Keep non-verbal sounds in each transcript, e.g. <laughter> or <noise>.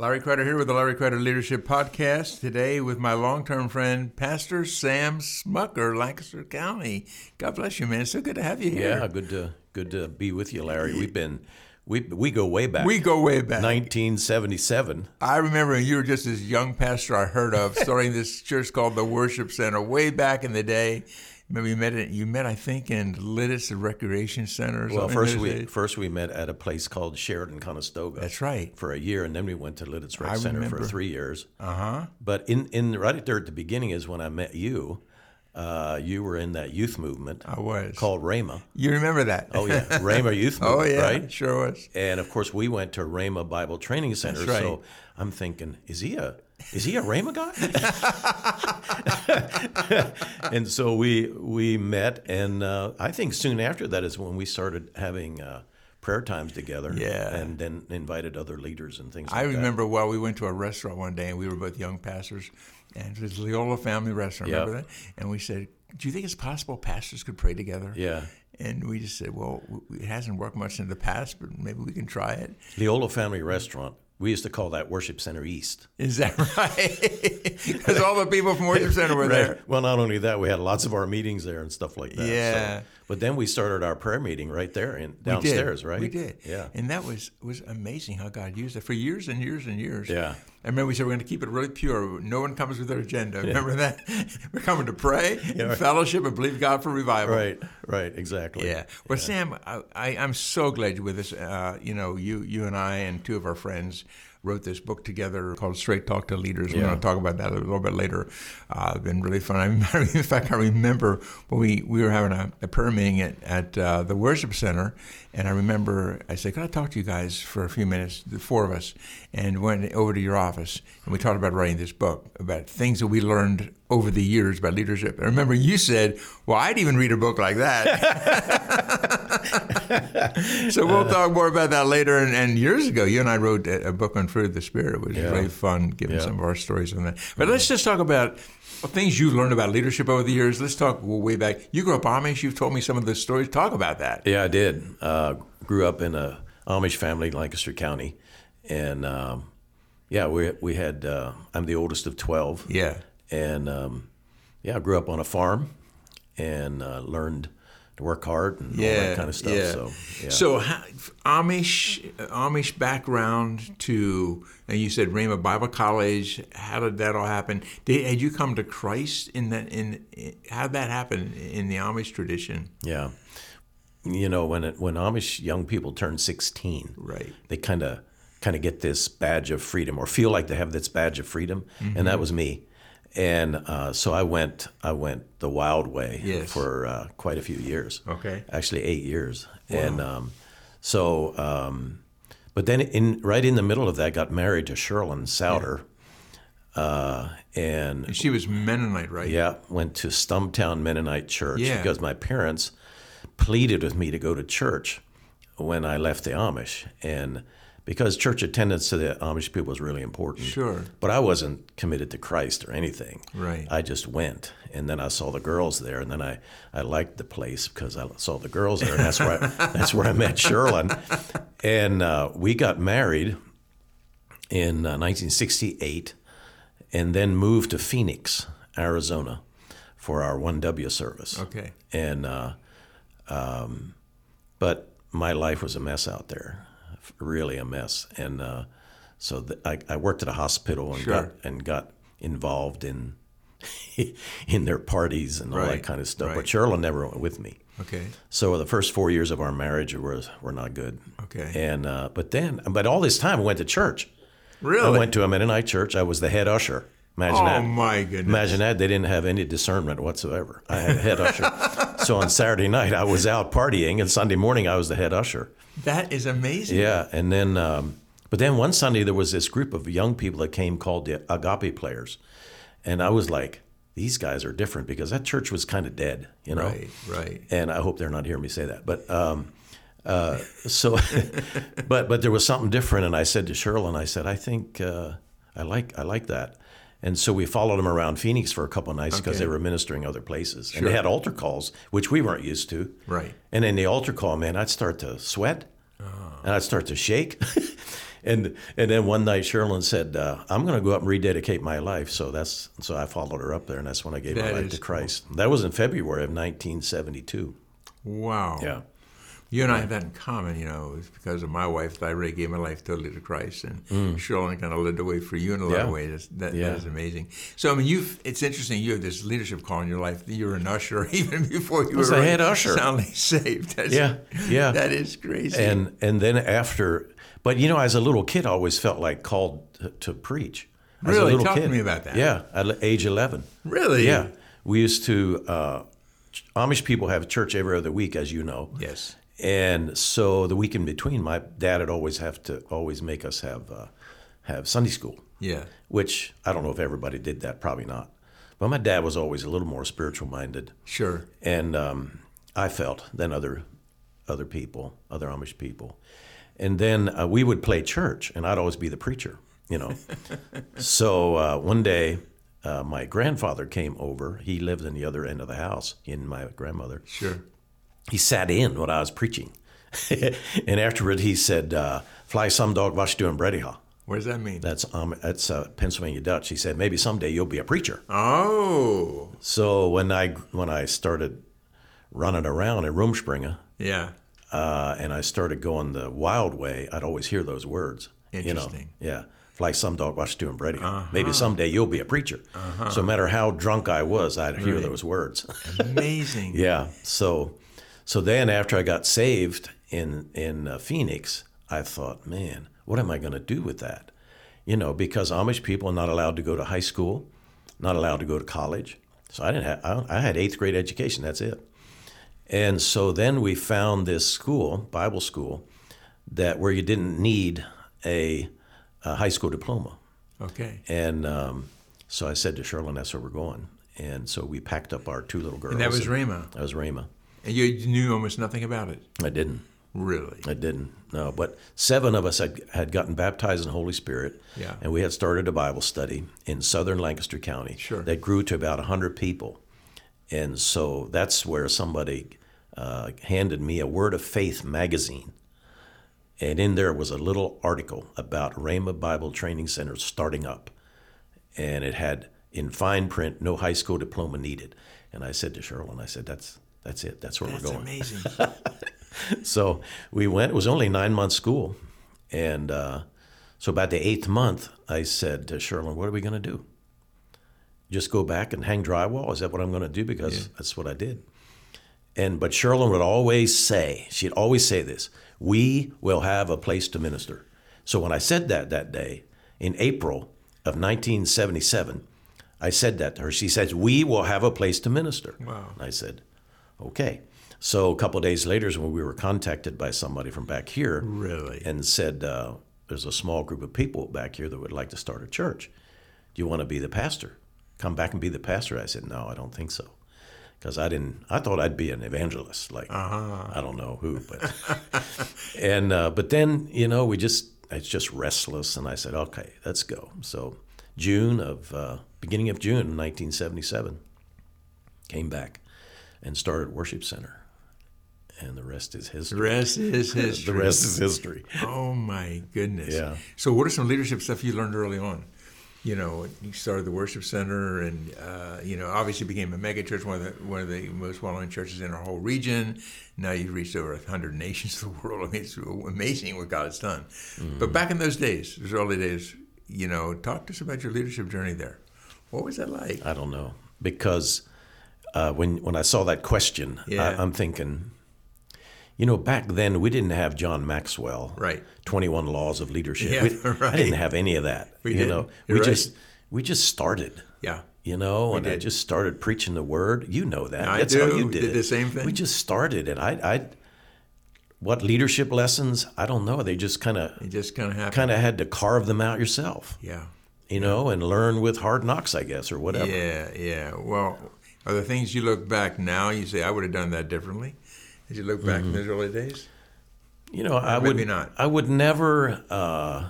Larry Kreider here with the Larry Kreider Leadership Podcast. Today with my long-term friend, Pastor Sam Smucker, Lancaster County. God bless you, man. It's so good to have you here. Yeah, good to good to be with you, Larry. We've been we we go way back. We go way back. 1977. I remember you were just this young pastor I heard of, starting this church called the Worship Center way back in the day. Maybe you met. You met, I think, in Lititz Recreation Center. well, first we first we met at a place called Sheridan Conestoga. That's right. For a year, and then we went to Lititz Rec I Center remember. for three years. Uh huh. But in in right there at the beginning is when I met you. Uh, you were in that youth movement. I was called Rhema. You remember that? Oh yeah, <laughs> Rhema Youth oh, Movement. oh yeah, right? sure was. And of course, we went to Rhema Bible Training Center. Right. So I'm thinking, is he a is he a Rhema guy? <laughs> and so we we met, and uh, I think soon after that is when we started having uh, prayer times together. Yeah, and then invited other leaders and things. I like remember that. well, we went to a restaurant one day, and we were both young pastors, and it was Leola Family Restaurant. Remember that? And we said, "Do you think it's possible pastors could pray together?" Yeah. And we just said, well, it hasn't worked much in the past, but maybe we can try it. Leola Family Restaurant we used to call that Worship Center East. Is that <laughs> right? Because all the people from Worship Center were <laughs> right. there. Well, not only that, we had lots of our meetings there and stuff like that. Yeah. So, but then we started our prayer meeting right there in downstairs, we right? We did. Yeah. And that was was amazing how God used it for years and years and years. Yeah. I remember we said we're going to keep it really pure. No one comes with their agenda. Yeah. Remember that? <laughs> we're coming to pray, yeah, right. fellowship, and believe God for revival. Right. Right. Exactly. Yeah. Well, yeah. Sam, I, I, am so glad you're with us. Uh, you know, you you and I and two of our friends wrote this book together called Straight Talk to Leaders. We're going to talk about that a little bit later. Uh, it's been really fun. <laughs> I, in fact, I remember when we, we were having a, a prayer meeting at, at uh, the worship center, and I remember I said, "Can I talk to you guys for a few minutes?" The four of us, and went over to your office, and we talked about writing this book about things that we learned over the years by leadership. I remember you said, "Well, I'd even read a book like that." <laughs> so we'll talk more about that later. And, and, years ago, you and I wrote a, book on fruit of the spirit. It was yeah. really fun giving yeah. some of our stories on that. But let's just talk about things you've learned about leadership over the years. Let's talk way back. You grew up Amish. You've told me some of the stories. Talk about that. Yeah, I did. Uh, grew up in a Amish family in Lancaster County, and um, yeah, we we had. Uh, I'm the oldest of twelve. Yeah, and um, yeah, I grew up on a farm and uh, learned to work hard and yeah, all that kind of stuff. Yeah. So, yeah. so how, Amish Amish background to and you said Rhema Bible College. How did that all happen? Did had you come to Christ in that in, in how did that happen in the Amish tradition? Yeah, you know when it, when Amish young people turn sixteen, right? They kind of kind of get this badge of freedom or feel like they have this badge of freedom, mm-hmm. and that was me and uh, so I went I went the wild way yes. for uh, quite a few years. Okay, actually eight years, wow. and um, so um, but then in right in the middle of that, got married to Sherlyn Souter. Yeah. Uh, and, and, she was Mennonite, right? Yeah, went to Stumptown Mennonite Church yeah. because my parents pleaded with me to go to church when I left the Amish, and because church attendance to the Amish people was really important. Sure. But I wasn't committed to Christ or anything. Right. I just went, and then I saw the girls there, and then I, I liked the place because I saw the girls there, and that's where I, <laughs> that's where I met Sherlyn, and uh, we got married in uh, 1968, and then moved to Phoenix, Arizona, for our 1W service. Okay. And uh, um, but my life was a mess out there really a mess. And uh, so the, I, I, worked at a hospital and sure. got and got involved in <laughs> in their parties and all right. that kind of stuff. Right. But Sherlyn never went with me. Okay. So the first four years of our marriage were were not good. Okay. And uh, but then, but all this time I went to church. Really? I went to a Mennonite church. I was the head usher. Imagine oh that. my goodness! Imagine that they didn't have any discernment whatsoever. I had a head <laughs> usher. so on Saturday night I was out partying, and Sunday morning I was the head usher. That is amazing. Yeah, and then, um, but then one Sunday there was this group of young people that came called the Agape Players, and I was like, these guys are different because that church was kind of dead, you know. Right, right. And I hope they're not hearing me say that, but. Um, uh, so, <laughs> but but there was something different, and I said to Cheryl, and I said, I think uh, I like I like that, and so we followed them around Phoenix for a couple of nights because Okay. they were ministering other places, and they had altar calls, which we weren't used to. Right. And in the altar call, man, I'd start to sweat, and I'd start to shake. <laughs> and and then one night, Sherlyn said, uh, "I'm going to go up and rededicate my life." So that's so I followed her up there, and that's when I gave my life to Christ. That was in February of 1972. Wow. Yeah. You and I have that in common, you know, it's because of my wife that I really gave my life totally to Christ, and Shirley kind of led the way for you in a lot Mm. Yeah. of ways. That, Yeah. that is amazing. So, I mean, you've it's interesting. You have this leadership call in your life. You're an usher <laughs> even before you was were a head usher. soundly <laughs> saved. That's, Yeah, yeah. That is crazy. And and then after, but you know, as a little kid, I always felt like called to, to preach. As a Really? little Talk to kid. me about that. Yeah, at age 11. really? Yeah, we used to. Uh, Amish people have church every other week, as you know. Yes. And so the week in between, my dad would always have to always make us have uh, have Sunday school, Yeah. which I don't know if everybody did that, probably not. But my dad was always a little more spiritual minded, Sure. and um, I felt than other other people, other Amish people. And then uh, we would play church, and I'd always be the preacher, you know. <laughs> so uh, one day, uh, my grandfather came over. He lived in the other end of the house, in my grandmother Sure. He sat in when I was preaching. <laughs> and afterward, he said, uh, Fly some dog, was doing Brediha. What does that mean? That's, um, that's uh, Pennsylvania Dutch. He said, maybe someday you'll be a preacher. oh. So when I, when I started running around in Rumspringa, Yeah. uh, and I started going the wild way, I'd always hear those words. You know? Interesting. Yeah. Fly some dog, watch doing Brediha. Maybe someday you'll be a preacher. So no matter how drunk I was, I'd hear Right. those words. <laughs> Amazing. Yeah. So, so then after I got saved in in uh, Phoenix, I thought, man, what am I going to do with that? You know, because Amish people are not allowed to go to high school, not allowed to go to college. So I didn't have. I, I had eighth grade education. That's it. And so then we found this school, Bible school, that where you didn't need a, a high school diploma. Okay. And um, so I said to Sherlyn, that's where we're going. And so we packed up our two little girls. And that was Rhema. That was Rhema. And you knew almost nothing about it. I didn't. Really. I didn't. No. But seven of us had, had gotten baptized in the Holy Spirit. Yeah. And we had started a Bible study in southern Lancaster County. Sure. That grew to about 100 people. And so that's where somebody uh, handed me a Word of Faith magazine. And in there was a little article about Rhema Bible Training Center starting up. And it had in fine print, no high school diploma needed. And I said to Cheryl, I said, that's, that's it. That's where That's we're going. amazing. <laughs> So we went. It was only nine months school, and uh, so about the eighth month, I said to Sherlyn, "What are we going to do? Just go back and hang drywall? Is that what I'm going to do? Because that's what I did." And but Sherlyn would always say, she'd always say this: "We will have a place to minister." So when I said that that day in April of 1977, I said that to her. She says, "We will have a place to minister." Wow. And I said, "Okay." So a couple of days later, is when we were contacted by somebody from back here, Really? and said, uh, "There's a small group of people back here that would like to start a church. Do you want to be the pastor? Come back and be the pastor?" I said, "No, I don't think so." Because I didn't, I thought I'd be an evangelist, like I don't know who, but <laughs> and uh, but then you know we just it's just restless, and I said, okay, let's go. So June of uh, beginning of June, 1977, came back and started worship center, and the rest is history. The rest is history. <laughs> The rest is history. Oh my goodness. Yeah. So, what are some leadership stuff you learned early on? You know, you started the worship center, and uh, you know, obviously became a mega church, one of the one of the most well-known churches in our whole region. Now you've reached over hundred <laughs> nations of the world. I mean, it's amazing what God has done. But back in those days, those early days, you know, talk to us about your leadership journey there. What was that like? I don't know because uh, when when I saw that question, Yeah. I, I'm thinking, you know, back then we didn't have John Maxwell, Right. Twenty One Laws of Leadership. Yeah, We- <laughs> I didn't have any of that. We you didn't. know, You're we right. just we just started. Yeah. You know, and I just started preaching the word. You know that. I That's do. how you did, Did it. the same thing. We just started, and I, I, what leadership lessons? I don't know. They just kind of, just kind of kind of had to carve them out yourself. Yeah. You know, and learn with hard knocks, I guess, or whatever. Yeah, yeah. Well, are there things you look back now, you say, I would have done that differently? As you look back in those early days? You know, I maybe would not. I would never. Uh,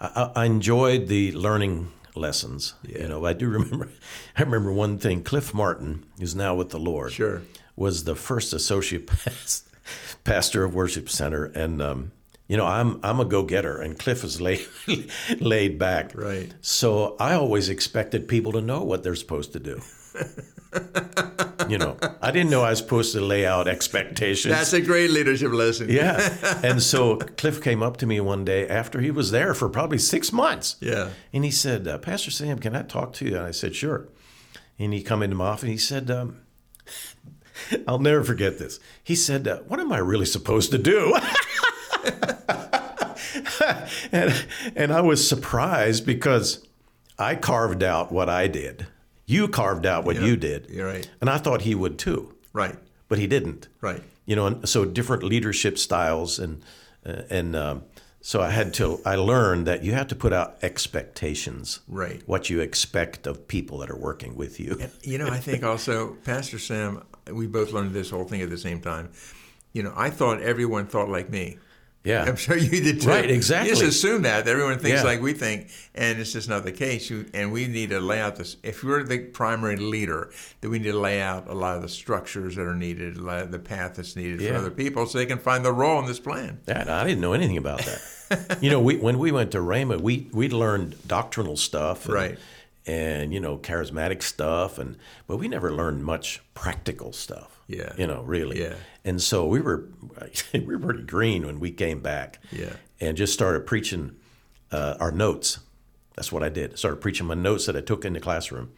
I, I enjoyed the learning lessons. You know, I do remember. <laughs> I remember one thing. Cliff Martin, who's now with the Lord, Sure. was the first associate pas- <laughs> pastor of Worship Center, and um, you know, I'm I'm a go getter, and Cliff is laid <laughs> laid back. Right. So I always expected people to know what they're supposed to do. <laughs> you know, I didn't know I was supposed to lay out expectations. That's a great leadership lesson. Yeah. <laughs> And so Cliff came up to me one day after he was there for probably six months. Yeah. And he said, uh, Pastor Sam, can I talk to you? And I said, sure. And he come into my office and he said, um, <laughs> I'll never forget this. He said, uh, what am I really supposed to do? and, and I was surprised because I carved out what I did. You carved out what you did. You're right. And I thought he would too, Right. but he didn't Right. you know, and so different leadership styles, and uh, and um, so I had to. I learned that you have to put out expectations, Right. What you expect of people that are working with you. You know, I think <laughs> also, Pastor Sam, we both learned this whole thing at the same time. You know, I thought everyone thought like me. Yeah, I'm sure you did too. Right, exactly. You just assume that everyone thinks Yeah. like we think, and it's just not the case. You, and we need to lay out this. If you're the primary leader, then we need to lay out a lot of the structures that are needed, a lot of the path that's needed for other people, so they can find their role in this plan. That I didn't know anything about that. <laughs> you know, we when we went to Rhema, we we learned doctrinal stuff, and, Right. And you know, charismatic stuff, and but we never learned much practical stuff. Yeah. you know, really. Yeah. And so we were <laughs> we were pretty green when we came back. Yeah. and just started preaching uh, our notes. That's what I did. Started preaching my notes that I took in the classroom.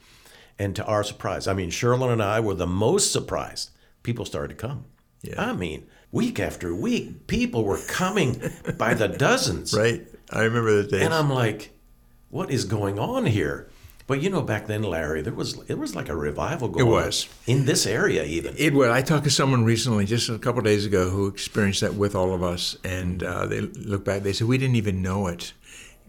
And to our surprise, I mean, Sherlyn and I were the most surprised. People started to come. Yeah. I mean, week after week, people were coming by the <laughs> dozens. Right. I remember the days. And I'm like, what is going on here? But you know, back then, Larry, there was it was like a revival going It was. in this area, even. It would. I talked to someone recently, just a couple of days ago, who experienced that with all of us, and uh, they look back. They said we didn't even know it.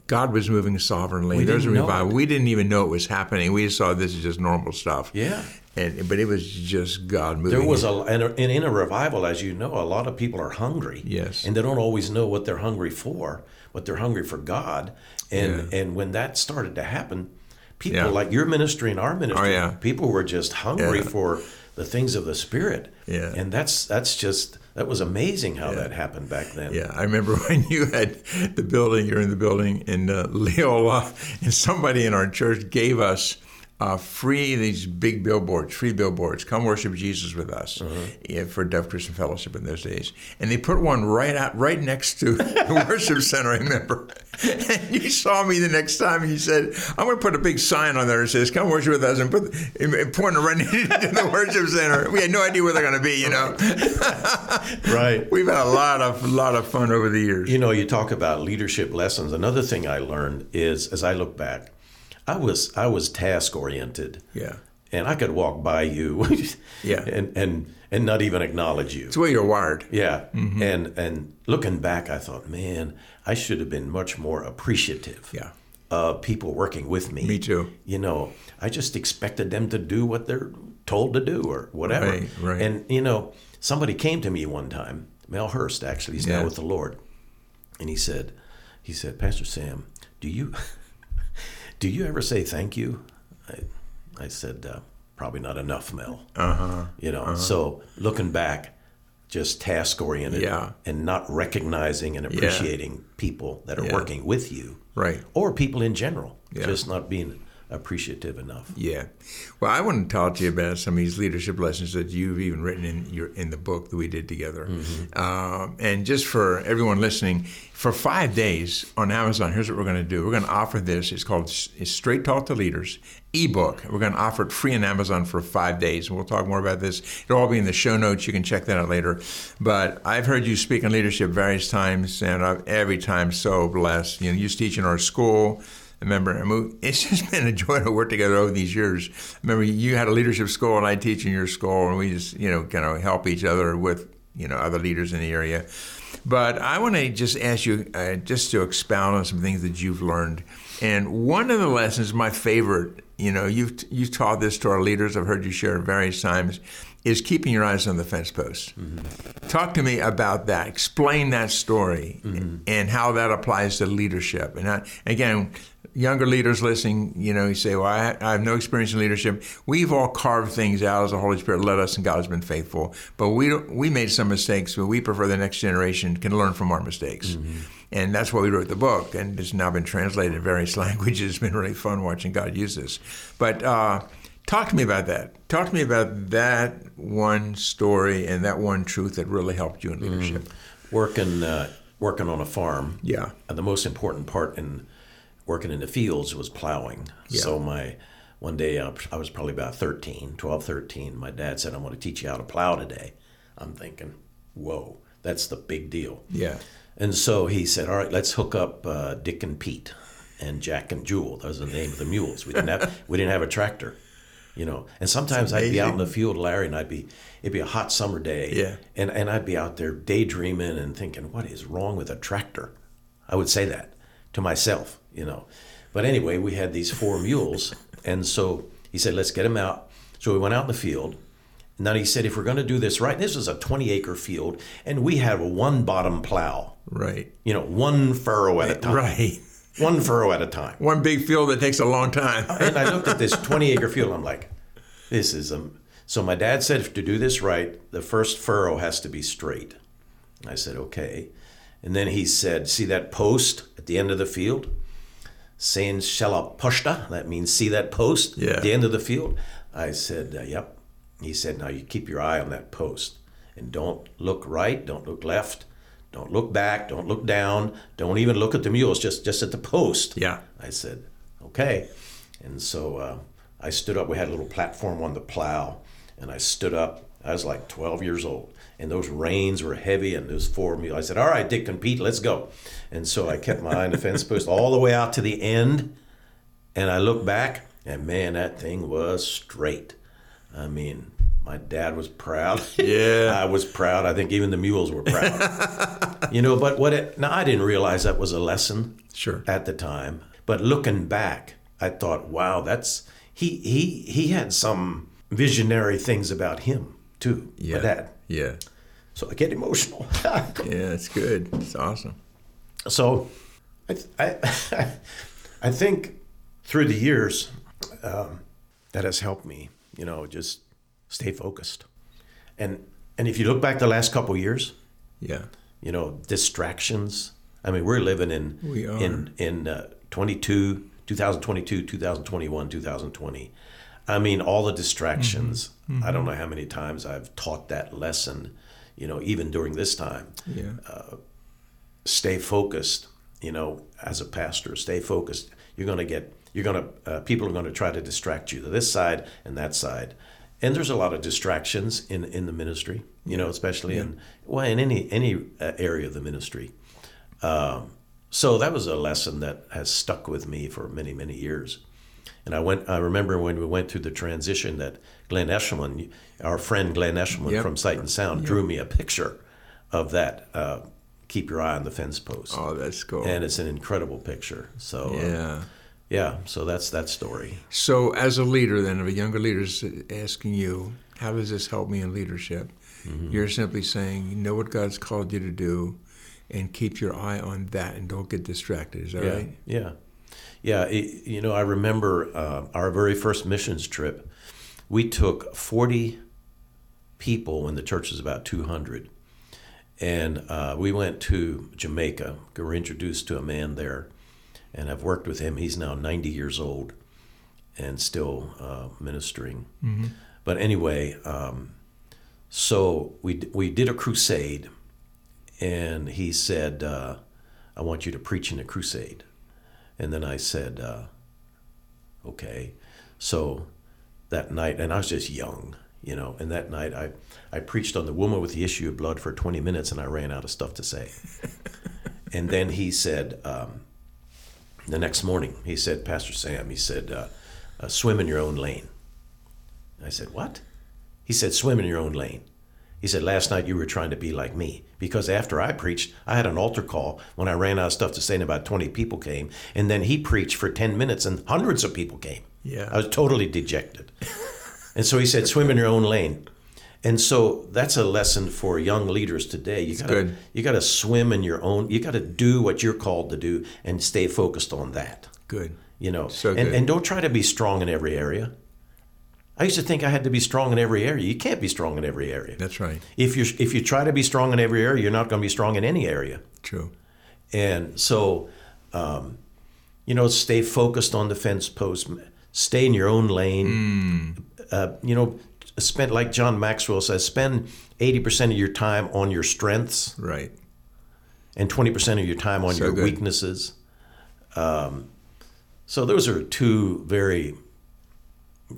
God was moving sovereignly. We There's a didn't revival. We didn't even know it was happening. We just saw this is just normal stuff. Yeah. And but it was just God moving. There was a and, and in a revival, as you know, a lot of people are hungry. Yes. and they don't always know what they're hungry for, but they're hungry for God. And and when that started to happen, people Yeah. like your ministry and our ministry, Oh, yeah. people were just hungry Yeah. for the things of the Spirit. Yeah. and that's that's just that was amazing how that happened back then. Yeah, I remember <laughs> when you had the building, you're in the building in uh, <laughs> Leola, and somebody in our church gave us uh, free these big billboards, free billboards. Come worship Jesus with us yeah, for Dove Christian Fellowship in those days. And they put one right out, right next to the <laughs> worship center. I remember. And you saw me the next time, and you said, "I'm going to put a big sign on there that says "Come worship with us," and put and pointing right <laughs> into the worship center. We had no idea where they're going to be, you know. <laughs> right. We've had a lot of lot of fun over the years. You know, you talk about leadership lessons. Another thing I learned is, as I look back, I was I was task oriented. Yeah. and I could walk by you, <laughs> Yeah. and and and not even acknowledge you. It's the way you're wired. Yeah, mm-hmm. and and looking back, I thought, man, I should have been much more appreciative. Yeah. of people working with me. Me too. You know, I just expected them to do what they're told to do or whatever. Right, right. And you know, somebody came to me one time, Mel Hurst, actually, he's Yeah. now with the Lord, and he said, he said, Pastor Sam, do you do you ever say thank you? I, I said, uh, probably not enough, Mel. Uh huh. You know, so looking back, just task oriented Yeah. and not recognizing and appreciating people that are Yeah. working with you Right. or people in general, Yeah. just not being appreciative enough. Yeah. Well, I want to talk to you about some of these leadership lessons that you've even written in your in the book that we did together. Um, and just for everyone listening, for five days on Amazon, here's what we're going to do. We're going to offer this. It's called it's Straight Talk to Leaders ebook. We're going to offer it free on Amazon for five days, and we'll talk more about this. It'll all be in the show notes. You can check that out later. But I've heard you speak on leadership various times, and I've every time so blessed. You know, you used to teach in our school. Remember, I mean, <laughs> it's just been a joy to work together over these years. Remember, you had a leadership school, and I teach in your school, and we just, you know, kind of help each other with, you know, other leaders in the area. But I want to just ask you, uh, just to expound on some things that you've learned. And one of the lessons, my favorite, you know, you've you've taught this to our leaders. I've heard you share it various times. Is keeping your eyes on the fence post. Mm-hmm. Talk to me about that. Explain that story mm-hmm. and how that applies to leadership. And I, again, younger leaders listening, you know, you say, "Well, I, I, have no experience in leadership." We've all carved things out as the Holy Spirit led us, and God has been faithful. But we we made some mistakes, but we prefer the next generation can learn from our mistakes. Mm-hmm. And that's why we wrote the book, and it's now been translated in various <laughs> languages. It's been really fun watching God use this. But uh, talk to me about that. Talk to me about that one story and that one truth that really helped you in leadership. Mm. Working, uh, working on a farm. Yeah. Uh, the most important part in working in the fields was plowing. Yeah. So my one day I was probably about 13, 12, 13. My dad said, "I'm going to teach you how to plow today." I'm thinking, "Whoa, that's the big deal." Yeah. And so he said, "All right, let's hook up uh, Dick and Pete and Jack and Jewel. Those are the name of the mules. We didn't have we didn't have a tractor, you know. And sometimes I'd be out in the field, Larry, and I'd be it'd be a hot summer day, yeah. and and I'd be out there daydreaming and thinking, what is wrong with a tractor? I would say that to myself, you know. But anyway, we had these four <laughs> mules, and so he said, let's get them out. So we went out in the field now he said, if we're going to do this right, this is a 20 acre field, and we have a one bottom plow. Right. You know, one furrow at a time. Right. <laughs> One furrow at a time. One big field that takes a long time. and I <laughs> looked at this 20 acre field, I'm like, this is a. So my dad said, to do this right, the first furrow has to be straight. I said, okay. And then he said, see that post at the end of the field? Saying shella pushta, that means see that post yeah. at the end of the field? I said, uh, yep he said, Now you keep your eye on that post and don't look right, don't look left, don't look back, don't look down, don't even look at the mules, just, just at the post. Yeah. I said, Okay. And so uh, I stood up. We had a little platform on the plow, and I stood up. I was like 12 years old, and those reins were heavy, and those four mules. I said, All right, Dick and Pete, let's go. And so I kept my eye on the fence post all the way out to the end, and I looked back, and man, that thing was straight. I mean, my dad was proud. <laughs> Yeah. I was proud. I think even the mules were proud. <laughs> you know, but what it, now I didn't realize that was a lesson sure. at the time. But looking back, I thought, wow, that's he he he had some visionary things about him too. Yeah. My dad. Yeah. So I get emotional. <laughs> yeah, it's good. It's awesome. So I I, <laughs> I think through the years um, that has helped me you know, just stay focused. And and if you look back the last couple years, yeah, you know, distractions. I mean, we're living in we in in uh, 22, 2022, 2021, 2020. I mean, all the distractions. Mm-hmm. Mm-hmm. I don't know how many times I've taught that lesson. You know, even during this time. Yeah. Uh, stay focused. You know, as a pastor, stay focused. You're going to get you're going to uh, people are going to try to distract you to this side and that side and there's a lot of distractions in in the ministry you know especially yeah. in well in any any uh, area of the ministry um, so that was a lesson that has stuck with me for many many years and I went I remember when we went through the transition that Glenn Eshelman our friend Glenn Eshelman yep. from Sight and Sound yep. drew me a picture of that uh, keep your eye on the fence post oh that's cool and it's an incredible picture so uh, yeah yeah, so that's that story. So, as a leader, then, of a younger leader is asking you, how does this help me in leadership? Mm-hmm. You're simply saying, you know what God's called you to do, and keep your eye on that, and don't get distracted. Is that yeah, right? Yeah, yeah. It, you know, I remember uh, our very first missions trip. We took 40 people when the church was about 200, and uh, we went to Jamaica. We were introduced to a man there and I've worked with him. He's now 90 years old and still uh, ministering. Mm-hmm. But anyway, um, so we we did a crusade, and he said, uh, "I want you to preach in a crusade," and then I said, uh, "Okay." So that night, and I was just young, you know, and that night I I preached on the woman with the issue of blood for 20 minutes, and I ran out of stuff to say. <laughs> and then he said. Um, the next morning, he said, Pastor Sam, he said, uh, uh, swim in your own lane. I said, What? He said, Swim in your own lane. He said, Last night you were trying to be like me. Because after I preached, I had an altar call when I ran out of stuff to say, and about 20 people came. And then he preached for 10 minutes, and hundreds of people came. Yeah. I was totally dejected. and so he said, Swim in your own lane. And so that's a lesson for young leaders today. You got good. you got to swim in your own. You got to do what you're called to do and stay focused on that. Good. You know, So and good. and don't try to be strong in every area. I used to think I had to be strong in every area. You can't be strong in every area. That's right. If you if you try to be strong in every area, you're not going to be strong in any area. True. And so, um, you know, stay focused on the fence post. Stay in your own lane. Uh, you know, spend like John Maxwell says, spend eighty percent of your time on your strengths Right. and twenty percent of your time on So your good. weaknesses. Um, so those are two very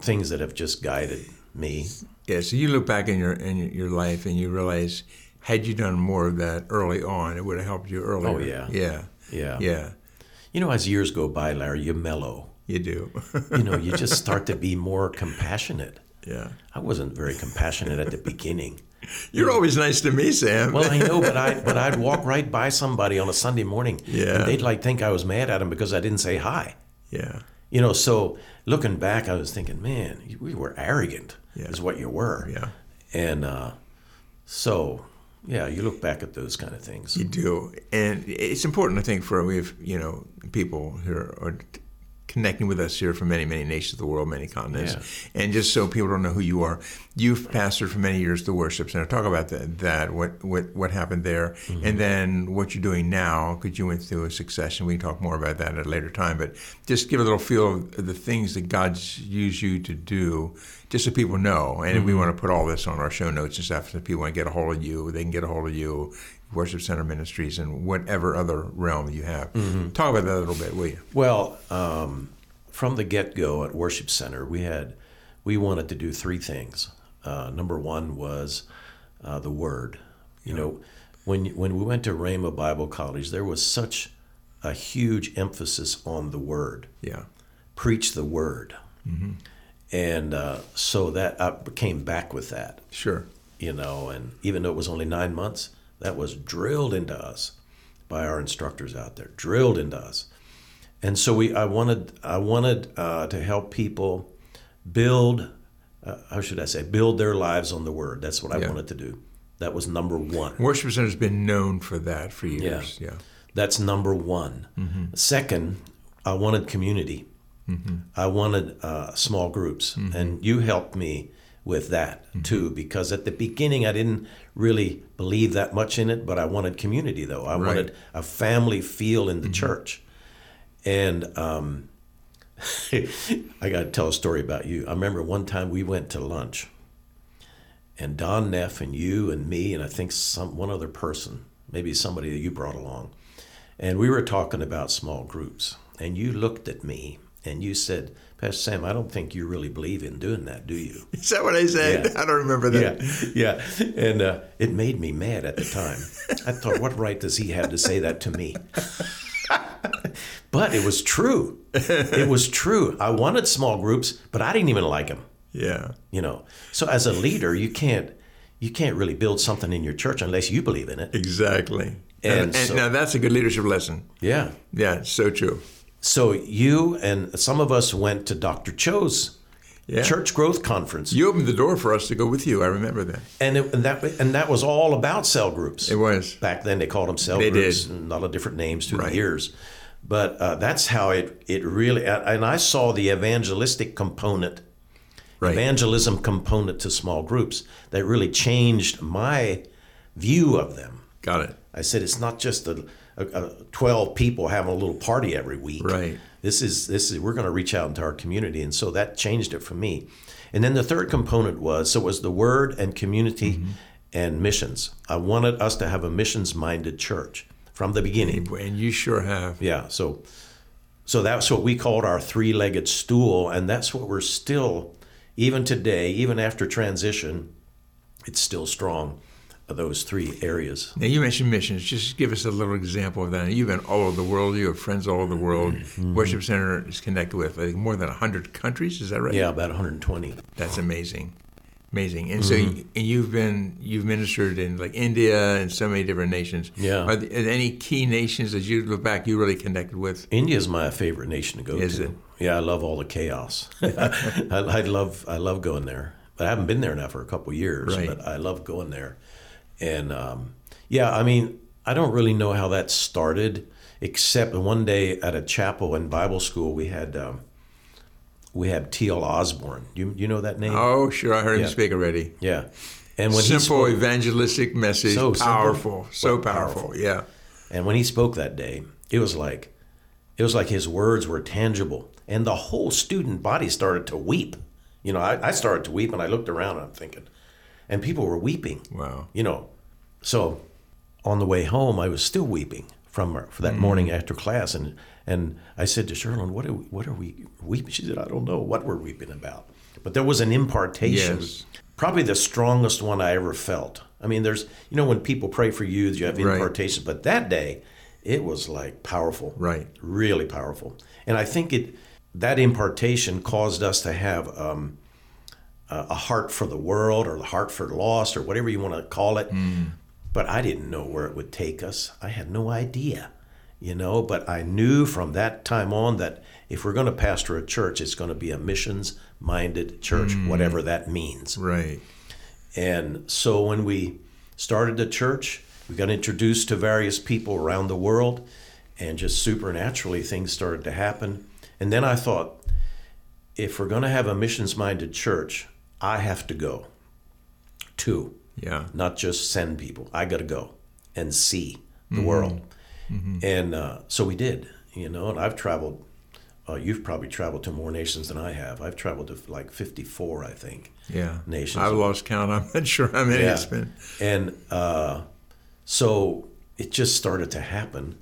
things that have just guided me. Yeah. So you look back in your in your life and you realize, had you done more of that early on, it would have helped you earlier. Oh, yeah. Yeah. Yeah. Yeah. You know, as years go by, Larry, you mellow. You do. <laughs> You know, you just start to be more compassionate. yeah. I wasn't very compassionate at the beginning. You're always nice to me, Sam. Well, I know, but I but I'd <laughs> walk right by somebody on a Sunday morning, Yeah. and they'd like think I was mad at them because I didn't say hi. yeah. You know, so looking back, I was thinking, man, we were arrogant, Yeah. is what you were. Yeah. And uh, so, yeah, you look back at those kind of things. You do, and it's important, I think, for we have you know people who are, are connecting with us here from many, many nations of the world, many continents, and just so people don't know who you are. You've pastored for many years the worship center. Talk about that, that what what what happened there, mm-hmm. and then what you're doing now, because you went through a succession. We can talk more about that at a later time, but just give a little feel of the things that God's used you to do, just so people know. And we want to put all this on our show notes and stuff, so if people want to get a hold of you, they can get a hold of you. Worship Center Ministries and whatever other realm you have. Talk about that a little bit, will you? Well, um, from the get go at Worship Center, we had we wanted to do three things. Uh, number one was uh, the Word. You know, when when we went to Rhema Bible College, there was such a huge emphasis on the Word. Yeah. Preach the Word, Mm-hmm. And uh, so that I came back with that. Sure. You know, and even though it was only nine months, that was drilled into us by our instructors out there, drilled into us and so we I wanted I wanted uh, to help people build uh, how should I say build their lives on the word. That's what I Yeah. wanted to do. That was number one. Worship Center's been known for that for years. Yeah. That's number one. Second, I wanted community. I wanted uh, small groups, and you helped me with that too. Because at the beginning, I didn't really believe that much in it, but I wanted community though. I wanted a family feel in the church, and um, <laughs> I got to tell a story about you. I remember one time we went to lunch, and Don Neff and you and me and I think some one other person, maybe somebody that you brought along, and we were talking about small groups. And you looked at me and you said, "Pastor Sam, I don't think you really believe in doing that, do you?" <laughs> Is that what I said? Yeah. I don't remember that. Yeah, yeah, and uh, it made me mad at the time. I thought, what right does he have to say that to me? <laughs> but it was true. It was true. I wanted small groups, but I didn't even like them. Yeah. You know, so as a leader, you can't you can't really build something in your church unless you believe in it. Exactly. And And, and so- now that's a good leadership lesson. Yeah. Yeah, so true. So you and some of us went to Dr. Cho's Yeah. church growth conference, You opened the door for us to go with you. I remember that. and, it, and that and that was all about cell groups. It was. back then they called them cell They groups did. and a lot of different names through Right. the years but uh, that's how it it really and i saw the evangelistic component Right. evangelism component to small groups that really changed my view of them Got it. i said it's not just a, a, a 12 people having a little party every week Right. this is this is we're going to reach out into our community and so that changed it for me and then the third component was so it was the word and community Mm-hmm. and missions i wanted us to have a missions minded church from the beginning And you sure have. yeah so so that's what we called our three-legged stool and that's what we're still even today even after transition it's still strong those three areas. Now you mentioned missions. Just give us a little example of that. You've been all over the world. You have friends all over the world. Mm-hmm. Worship Center is connected with I think more than hundred countries. Is that right? Yeah, about 120. That's amazing, amazing. And mm-hmm. so and you've been you've ministered in like India and so many different nations. Yeah. Are, there, are there any key nations that you look back you really connected with? India is my favorite nation to go is to. It? Yeah, I love all the chaos. <laughs> I, I love I love going there. But I haven't been there now for a couple years. Right. But I love going there. And um, yeah, I mean, I don't really know how that started, except one day at a chapel in Bible school, we had um, we had T.L. Osborn. You you know that name? Oh, sure, I heard yeah. him speak already. Yeah, and when simple spoke, evangelistic message, so powerful, simple, so powerful. powerful. Yeah. And when he spoke that day, it was like it was like his words were tangible, and the whole student body started to weep. You know, I, I started to weep, and I looked around, and I'm thinking, and people were weeping. Wow. You know, so on the way home, I was still weeping from for that mm. morning after class, and and I said to Sherlyn, "What are we, what are we weeping?" She said, "I don't know what we're weeping about." But there was an impartation, yes. probably the strongest one I ever felt. I mean, there's you know when people pray for you, you have impartation, right. but that day, it was like powerful, right? Really powerful, and I think it that impartation caused us to have. Um, a heart for the world or the heart for lost or whatever you want to call it. Mm. But I didn't know where it would take us. I had no idea, you know. But I knew from that time on that if we're going to pastor a church, it's going to be a missions minded church, mm. whatever that means. Right. And so when we started the church, we got introduced to various people around the world, and just supernaturally things started to happen. And then I thought, if we're going to have a missions minded church, I have to go. Two. Yeah. Not just send people. I got to go and see the mm-hmm. world. Mm-hmm. And uh, so we did, you know, and I've traveled. Uh, you've probably traveled to more nations than I have. I've traveled to like 54, I think. Yeah. Nations. I've lost count. <laughs> I'm not sure how many yeah. it's been. And uh, so it just started to happen.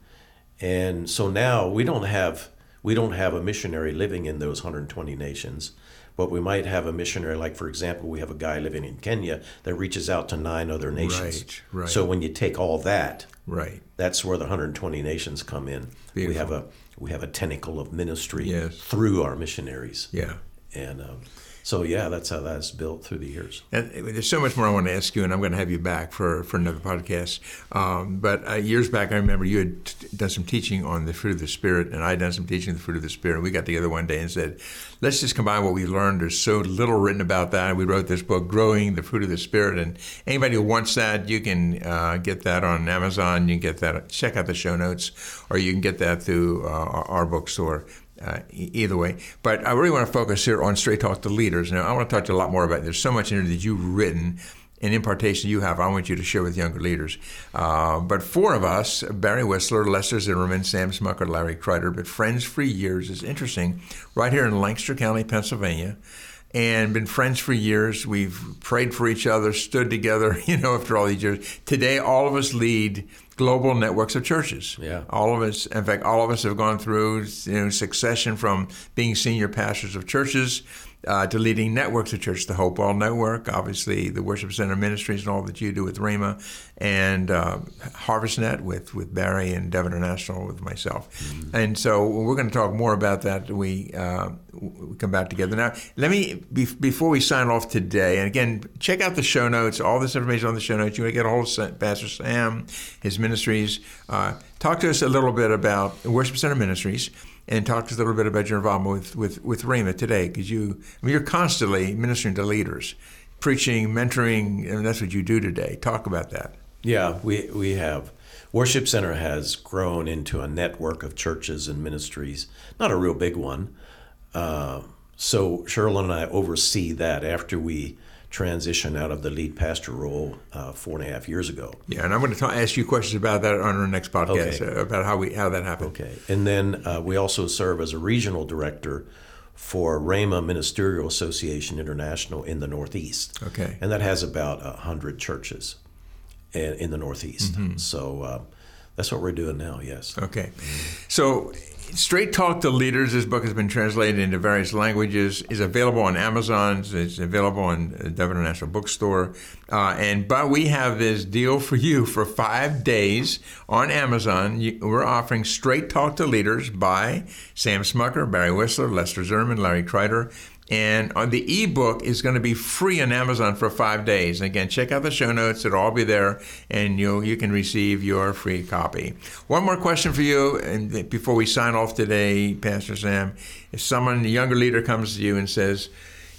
And so now we don't have we don't have a missionary living in those 120 nations but we might have a missionary like for example we have a guy living in kenya that reaches out to nine other nations right, right. so when you take all that right that's where the 120 nations come in Beautiful. we have a we have a tentacle of ministry yes. through our missionaries yeah and um, so yeah, that's how that's built through the years. And there's so much more I want to ask you, and I'm going to have you back for, for another podcast. Um, but uh, years back, I remember you had t- done some teaching on the fruit of the spirit, and I had done some teaching on the fruit of the spirit. And we got together one day and said, let's just combine what we learned. There's so little written about that. We wrote this book, Growing the Fruit of the Spirit, and anybody who wants that, you can uh, get that on Amazon. You can get that. Check out the show notes, or you can get that through uh, our bookstore. Uh, either way. But I really want to focus here on Straight Talk to Leaders. Now, I want to talk to you a lot more about it. There's so much in there that you've written and impartation you have, I want you to share with younger leaders. Uh, but four of us, Barry Wissler, Lester Zimmerman, Sam Smucker, Larry Kreider, but Friends for Years is interesting, right here in Lancaster County, Pennsylvania and been friends for years. We've prayed for each other, stood together, <laughs> you know, after all these years. Today, all of us lead global networks of churches. Yeah. All of us, in fact, all of us have gone through you know, succession from being senior pastors of churches uh, to leading networks of church, the Hopewell Network, obviously the Worship Center Ministries and all that you do with Rhema, and uh, HarvestNet with, with Barry and Dove International with myself. Mm-hmm. And so we're going to talk more about that. We, uh, we come back together. Now, let me, be, before we sign off today, and again, check out the show notes, all this information on the show notes. You want to get a hold of Pastor Sam, his ministries. Uh, talk to us a little bit about Worship Center Ministries and talk to us a little bit about your involvement with with with Rhema today, because you I mean, you're constantly ministering to leaders, preaching, mentoring, and that's what you do today. Talk about that. Yeah, we we have. Worship Center has grown into a network of churches and ministries, not a real big one. Uh, so Sherlyn and I oversee that after we transition out of the lead pastor role uh, four and a half years ago. Yeah, and I'm going to talk, ask you questions about that on our next podcast okay. Uh, about how we how that happened. Okay, and then uh, we also serve as a regional director for Rhema Ministerial Association International in the Northeast. Okay, and that has about a hundred churches in, in, the Northeast. Mm-hmm. So. Uh, That's what we're doing now. Yes. Okay. So Straight Talk to Leaders, this book has been translated into various languages, is available on Amazon, it's available on Dove International Bookstore. Uh, and But we have this deal for <laughs> you for five days on Amazon. You, we're offering Straight Talk to Leaders by Sam Smucker, Barry Wissler, Lester Zimmerman, Larry Kreider. And on the ebook is going to be free on Amazon for five days. And again, check out the show notes; it'll all be there, and you you can receive your free copy. One more question for you, and before we sign off today, Pastor Sam, if someone a younger leader comes to you and says,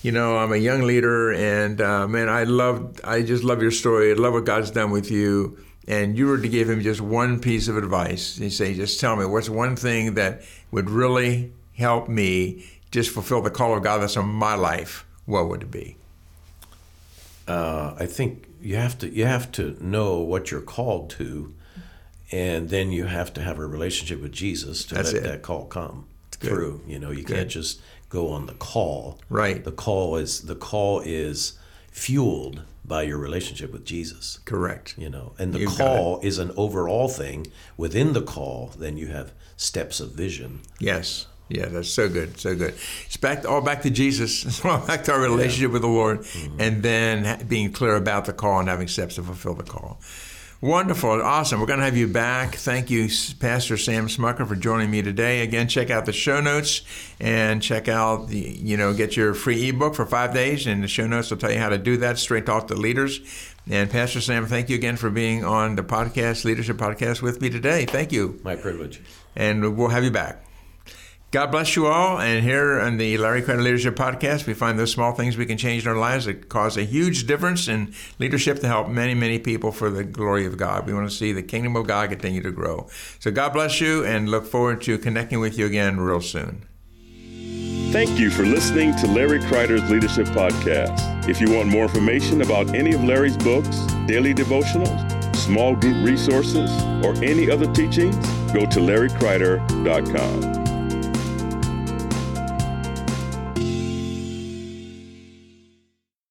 you know, I'm a young leader, and uh, man, I love, I just love your story. I love what God's done with you. And you were to give him just one piece of advice. You say, just tell me what's one thing that would really help me just fulfill the call of God that's on my life, what would it be? Uh, I think you have to you have to know what you're called to, and then you have to have a relationship with Jesus to that's let it. that call come through. You know, you Good. can't just go on the call. Right. The call is the call is fueled by your relationship with Jesus. Correct. You know, and the You've call is an overall thing. Within the call, then you have steps of vision. Yes. Yeah, that's so good, so good. It's back all back to Jesus. <laughs> It's all back to our relationship yeah. with the Lord, mm-hmm. and then being clear about the call and having steps to fulfill the call. Wonderful, awesome. We're going to have you back. Thank you, Pastor Sam Smucker, for joining me today. Again, check out the show notes and check out the you know get your free ebook for five days, and the show notes will tell you how to do that. Straight talk to leaders. And Pastor Sam, thank you again for being on the podcast, Leadership Podcast, with me today. Thank you. My privilege. And we'll have you back. God bless you all. And here on the Larry Kreider Leadership Podcast, we find those small things we can change in our lives that cause a huge difference in leadership to help many, many people for the glory of God. We want to see the kingdom of God continue to grow. So God bless you and look forward to connecting with you again real soon. Thank you for listening to Larry Kreider's Leadership Podcast. If you want more information about any of Larry's books, daily devotionals, small group resources, or any other teachings, go to larrykreider.com.